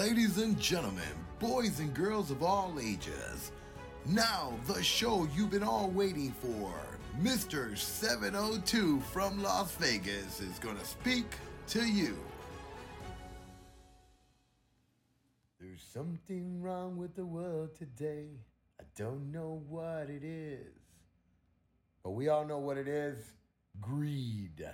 Ladies and gentlemen, boys and girls of all ages, now the show you've been all waiting for. Mr. 702 from Las Vegas is going to speak to you. There's something wrong with the world today. I don't know what it is. But we all know what it is greed.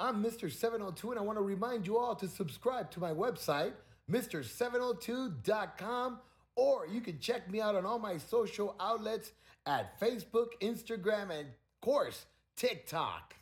I'm Mr. 702, and I want to remind you all to subscribe to my website, Mr702.com, or you can check me out on all my social outlets at Facebook, Instagram, and, of course, TikTok.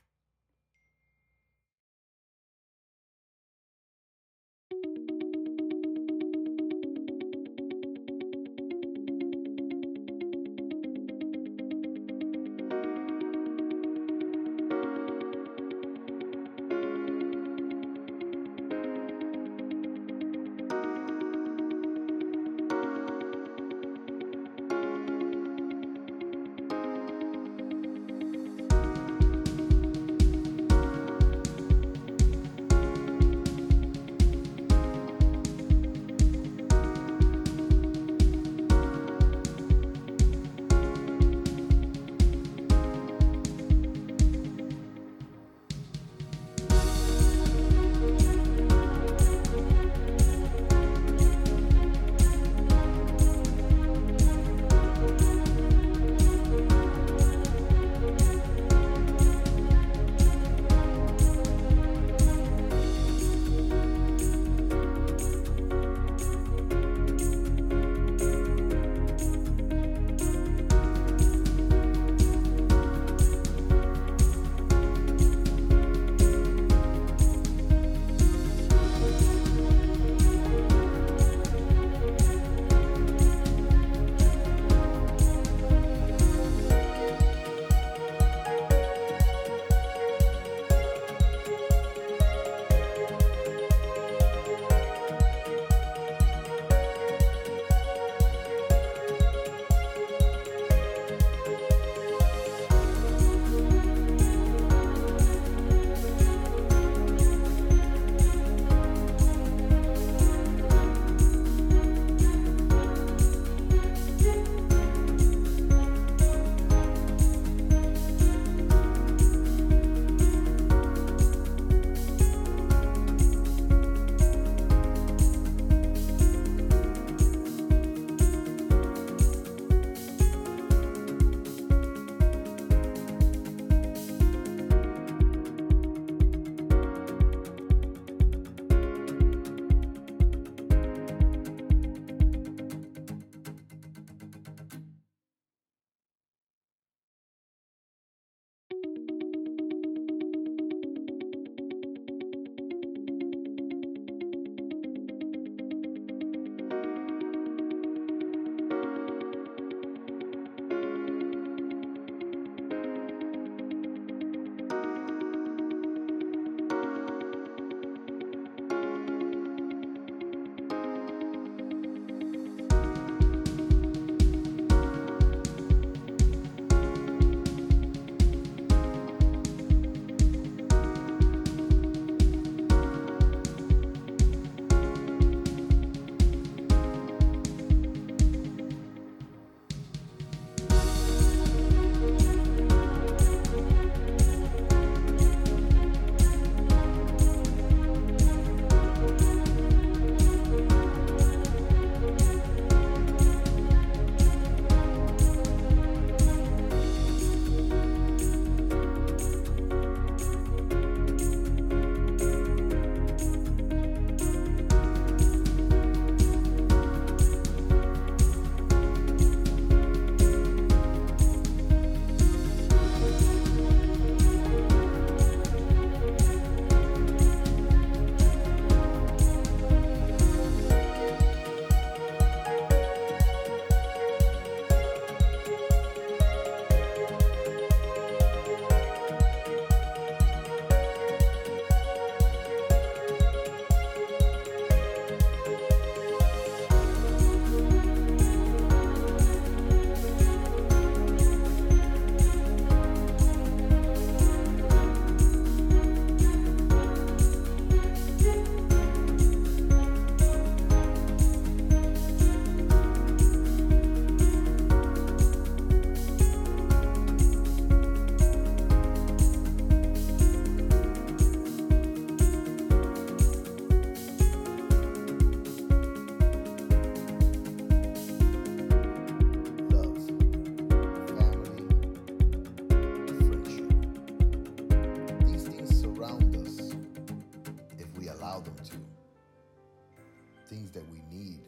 things that we need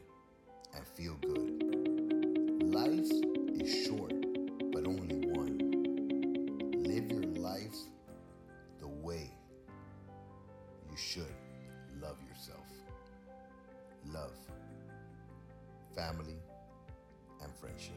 and feel good. Life is short, but only one. Live your life the way you should. Love yourself. Love, family, and friendship.